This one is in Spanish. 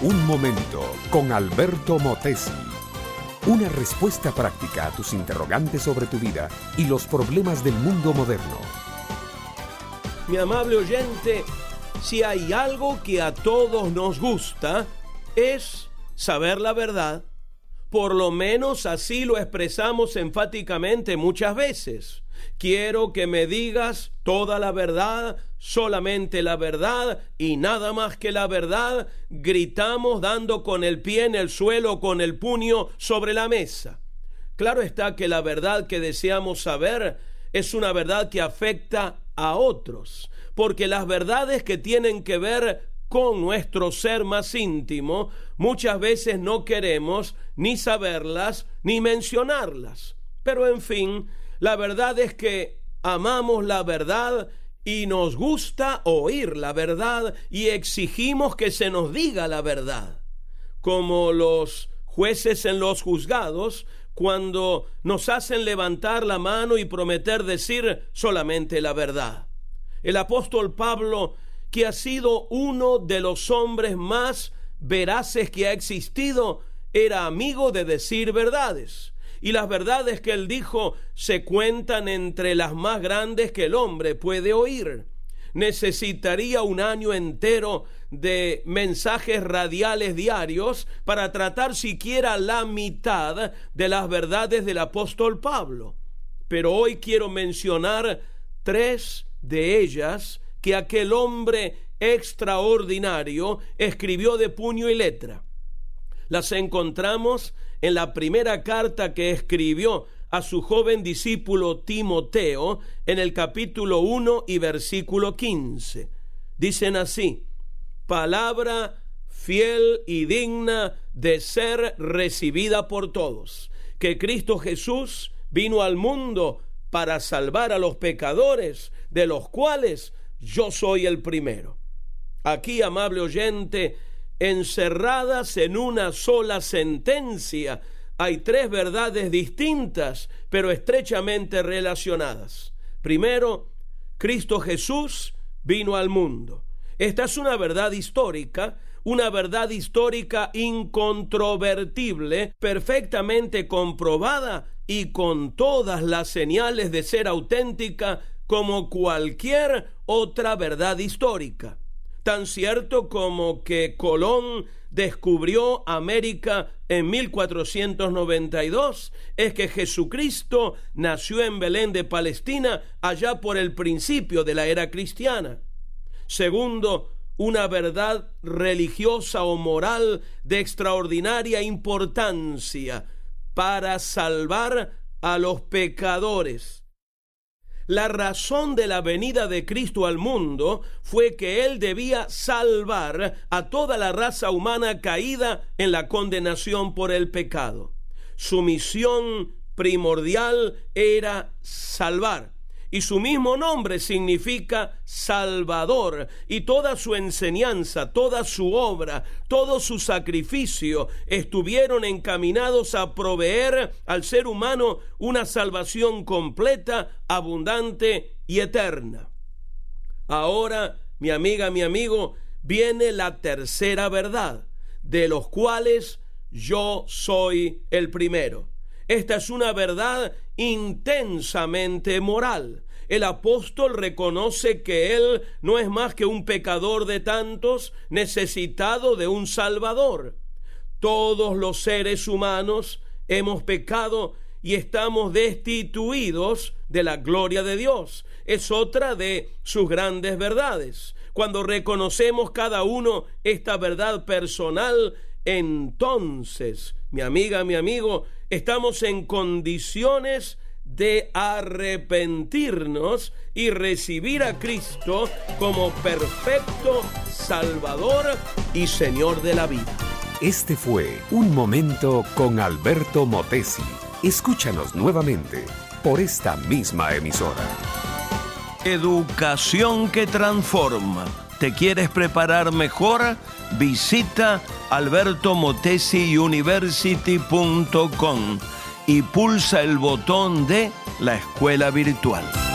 Un momento con Alberto Motesi. Una respuesta práctica a tus interrogantes sobre tu vida y los problemas del mundo moderno. Mi amable oyente, si hay algo que a todos nos gusta, es saber la verdad. Por lo menos así lo expresamos enfáticamente muchas veces. Quiero que me digas toda la verdad, solamente la verdad y nada más que la verdad, gritamos dando con el pie en el suelo, con el puño sobre la mesa. Claro está que la verdad que deseamos saber es una verdad que afecta a otros, porque las verdades que tienen que ver con nuestro ser más íntimo, muchas veces no queremos ni saberlas ni mencionarlas. Pero en fin, la verdad es que amamos la verdad y nos gusta oír la verdad y exigimos que se nos diga la verdad. Como los jueces en los juzgados, cuando nos hacen levantar la mano y prometer decir solamente la verdad. El apóstol Pablo, que ha sido uno de los hombres más veraces que ha existido, era amigo de decir verdades y las verdades que él dijo se cuentan entre las más grandes que el hombre puede oír. Necesitaría un año entero de mensajes radiales diarios para tratar siquiera la mitad de las verdades del apóstol Pablo. Pero hoy quiero mencionar tres de ellas que aquel hombre extraordinario escribió de puño y letra. Las encontramos en la primera carta que escribió a su joven discípulo Timoteo en el capítulo 1 y versículo 15. Dicen así, palabra fiel y digna de ser recibida por todos, que Cristo Jesús vino al mundo para salvar a los pecadores, de los cuales yo soy el primero. Aquí, amable oyente, encerradas en una sola sentencia. Hay tres verdades distintas, pero estrechamente relacionadas. Primero, Cristo Jesús vino al mundo. Esta es una verdad histórica, una verdad histórica incontrovertible, perfectamente comprobada y con todas las señales de ser auténtica como cualquier otra verdad histórica tan cierto como que Colón descubrió América en 1492, es que Jesucristo nació en Belén de Palestina allá por el principio de la era cristiana. Segundo, una verdad religiosa o moral de extraordinaria importancia para salvar a los pecadores. La razón de la venida de Cristo al mundo fue que Él debía salvar a toda la raza humana caída en la condenación por el pecado. Su misión primordial era salvar y su mismo nombre significa Salvador, y toda su enseñanza, toda su obra, todo su sacrificio estuvieron encaminados a proveer al ser humano una salvación completa, abundante y eterna. Ahora, mi amiga, mi amigo, viene la tercera verdad, de los cuales yo soy el primero. Esta es una verdad intensamente moral. El apóstol reconoce que él no es más que un pecador de tantos, necesitado de un Salvador. Todos los seres humanos hemos pecado y estamos destituidos de la gloria de Dios. Es otra de sus grandes verdades. Cuando reconocemos cada uno esta verdad personal, entonces, mi amiga, mi amigo, estamos en condiciones de arrepentirnos y recibir a Cristo como perfecto Salvador y Señor de la vida. Este fue Un Momento con Alberto Motesi. Escúchanos nuevamente por esta misma emisora. Educación que transforma. ¿Te quieres preparar mejor? Visita albertomotesiuniversity.com y pulsa el botón de la escuela virtual.